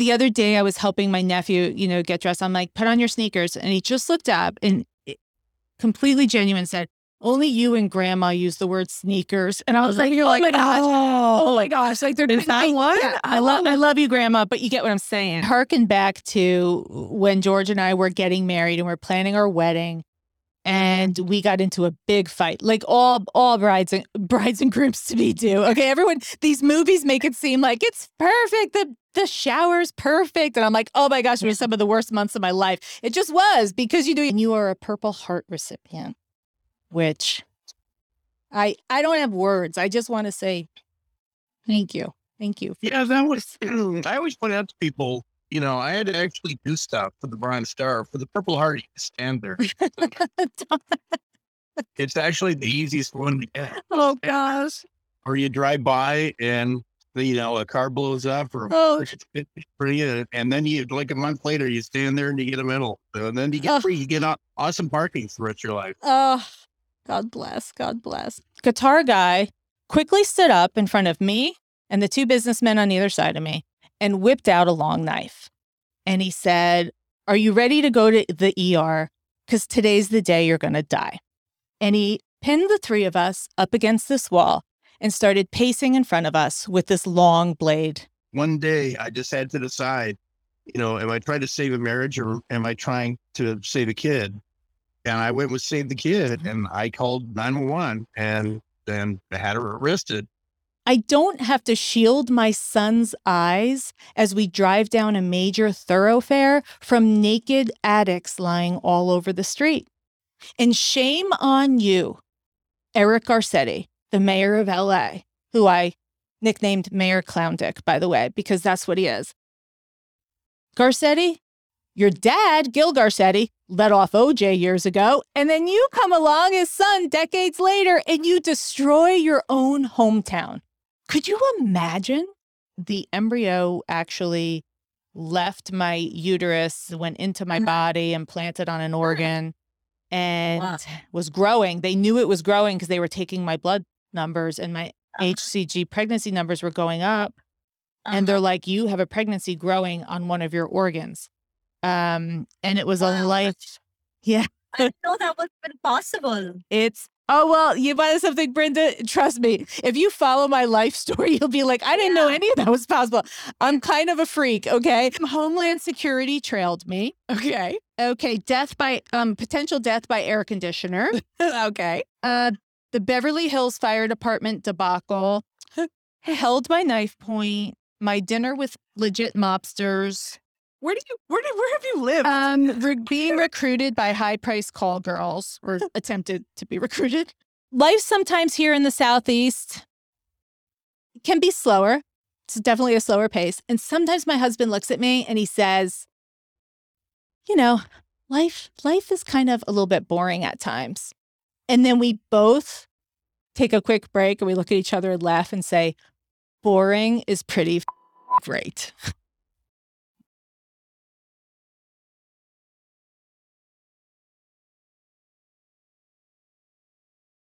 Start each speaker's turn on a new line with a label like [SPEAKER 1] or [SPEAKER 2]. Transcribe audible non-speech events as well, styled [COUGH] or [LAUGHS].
[SPEAKER 1] the other day I was helping my nephew, you know, get dressed. I'm like, put on your sneakers. And he just looked up and completely genuine said, only you and grandma use the word sneakers. And I was like, you're like, oh
[SPEAKER 2] my gosh.
[SPEAKER 1] Oh. oh my gosh. Like they're
[SPEAKER 2] Is that one?
[SPEAKER 1] Yeah, I love I love you, grandma, but you get what I'm saying. Harken back to when George and I were getting married and we're planning our wedding. And we got into a big fight, like all all brides and brides and grooms to be do. Okay, everyone, these movies make it seem like it's perfect. The the shower's perfect, and I'm like, oh my gosh, it was some of the worst months of my life. It just was because you do. And you are a Purple Heart recipient, which I I don't have words. I just want to say thank you, thank you.
[SPEAKER 3] Yeah, that was. [CLEARS THROAT] I always point out to people, you know, I had to actually do stuff for the Bronze Star. For the Purple Heart, you stand there. [LAUGHS] It's actually the easiest one to get.
[SPEAKER 2] Oh gosh.
[SPEAKER 3] Or you drive by and you know a car blows up, or
[SPEAKER 1] Oh.
[SPEAKER 3] it's pretty, and then you like a month later you stand there and you get a medal, and then you get
[SPEAKER 1] Oh.
[SPEAKER 3] free, you get aw- awesome parking for the rest of your life.
[SPEAKER 1] Oh, God bless. God bless. Guitar guy quickly stood up in front of me and the two businessmen on either side of me and whipped out a long knife. And he said, Are you ready to go to the ER? Because today's the day you're going to die. And he pinned the three of us up against this wall and started pacing in front of us with this long blade.
[SPEAKER 3] One day I just had to decide, you know, am I trying to save a marriage or am I trying to save a kid? And I went with save the kid, mm-hmm. and I called nine one one, and then had her arrested.
[SPEAKER 1] I don't have to shield my son's eyes as we drive down a major thoroughfare from naked addicts lying all over the street. And shame on you, Eric Garcetti, the mayor of LA, who I nicknamed Mayor Clown Dick, by the way, because that's what he is. Garcetti, your dad, Gil Garcetti, let off OJ years ago, and then you come along, as son, decades later, and you destroy your own hometown. Could you imagine the embryo actually left my uterus, went into my mm. body, and planted on an organ and
[SPEAKER 2] Wow.
[SPEAKER 1] was growing? They knew it was growing because they were taking my blood numbers and my HCG pregnancy numbers were going up. And they're like, you have a pregnancy growing on one of your organs. Um, and it was a life. [LAUGHS] Yeah.
[SPEAKER 2] I didn't know that was even possible.
[SPEAKER 1] It's oh well, you buy something, Brenda. Trust me, if you follow my life [LAUGHS] story, you'll be like, I didn't know any of that was possible. I'm kind of a freak, okay? Homeland Security trailed me. Okay. Okay. Death by um potential death by air conditioner. [LAUGHS] okay. Uh the Beverly Hills Fire Department debacle. [LAUGHS] Held my knife point. My dinner with legit mobsters.
[SPEAKER 2] Where do you where do where have you lived?
[SPEAKER 1] Um, re- [LAUGHS] being recruited by high price call girls or [LAUGHS] attempted to be recruited. Life sometimes here in the Southeast can be slower. It's definitely a slower pace. And sometimes my husband looks at me and he says, you know, life, life is kind of a little bit boring at times. And then we both take a quick break and we look at each other and laugh and say, boring is pretty f- great. [LAUGHS]